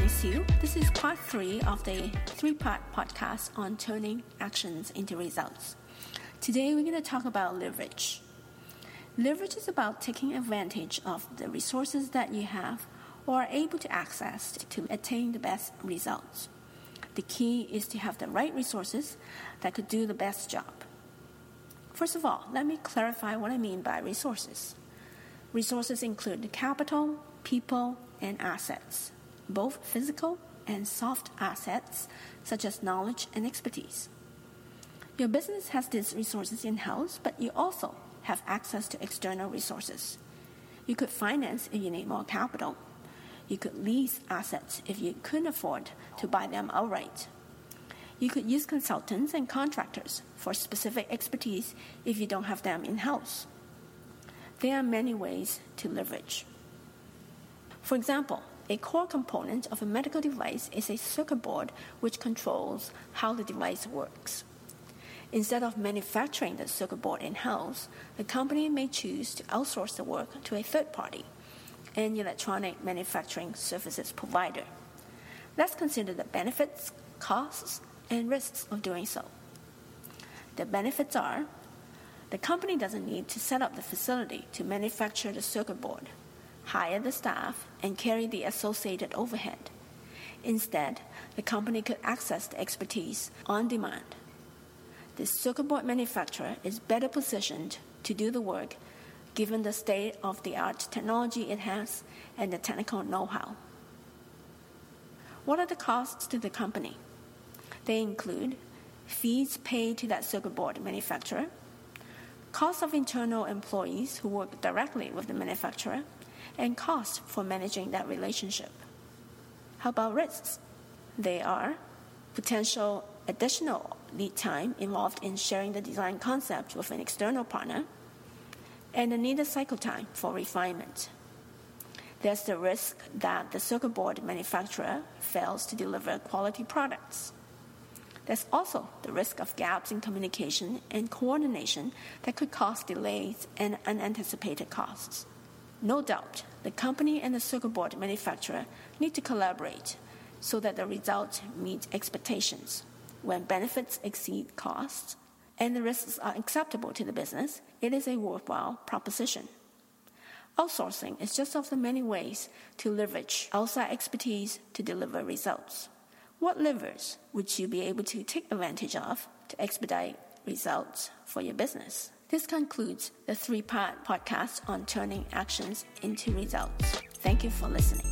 Sue. This is part three of the three part podcast on turning actions into results. Today, we're going to talk about leverage. Leverage is about taking advantage of the resources that you have or are able to access to attain the best results. The key is to have the right resources that could do the best job. First of all, let me clarify what I mean by resources. Resources include capital, people, and assets, both physical and soft assets such as knowledge and expertise. Your business has these resources in house, but you also have access to external resources. You could finance if you need more capital. You could lease assets if you couldn't afford to buy them outright. You could use consultants and contractors for specific expertise if you don't have them in house. There are many ways to leverage. For example, a core component of a medical device is a circuit board which controls how the device works. Instead of manufacturing the circuit board in house, the company may choose to outsource the work to a third party, an electronic manufacturing services provider. Let's consider the benefits, costs, and risks of doing so. The benefits are the company doesn't need to set up the facility to manufacture the circuit board, hire the staff, and carry the associated overhead. Instead, the company could access the expertise on demand the circuit board manufacturer is better positioned to do the work given the state of the art technology it has and the technical know how. What are the costs to the company? They include fees paid to that circuit board manufacturer, costs of internal employees who work directly with the manufacturer, and costs for managing that relationship. How about risks? They are potential additional lead time involved in sharing the design concept with an external partner, and the needed cycle time for refinement. There's the risk that the circuit board manufacturer fails to deliver quality products. There's also the risk of gaps in communication and coordination that could cause delays and unanticipated costs. No doubt, the company and the circuit board manufacturer need to collaborate so that the result meets expectations. When benefits exceed costs and the risks are acceptable to the business, it is a worthwhile proposition. Outsourcing is just of the many ways to leverage outside expertise to deliver results. What levers would you be able to take advantage of to expedite results for your business? This concludes the three part podcast on turning actions into results. Thank you for listening.